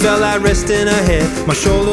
felt like resting her head. My shoulder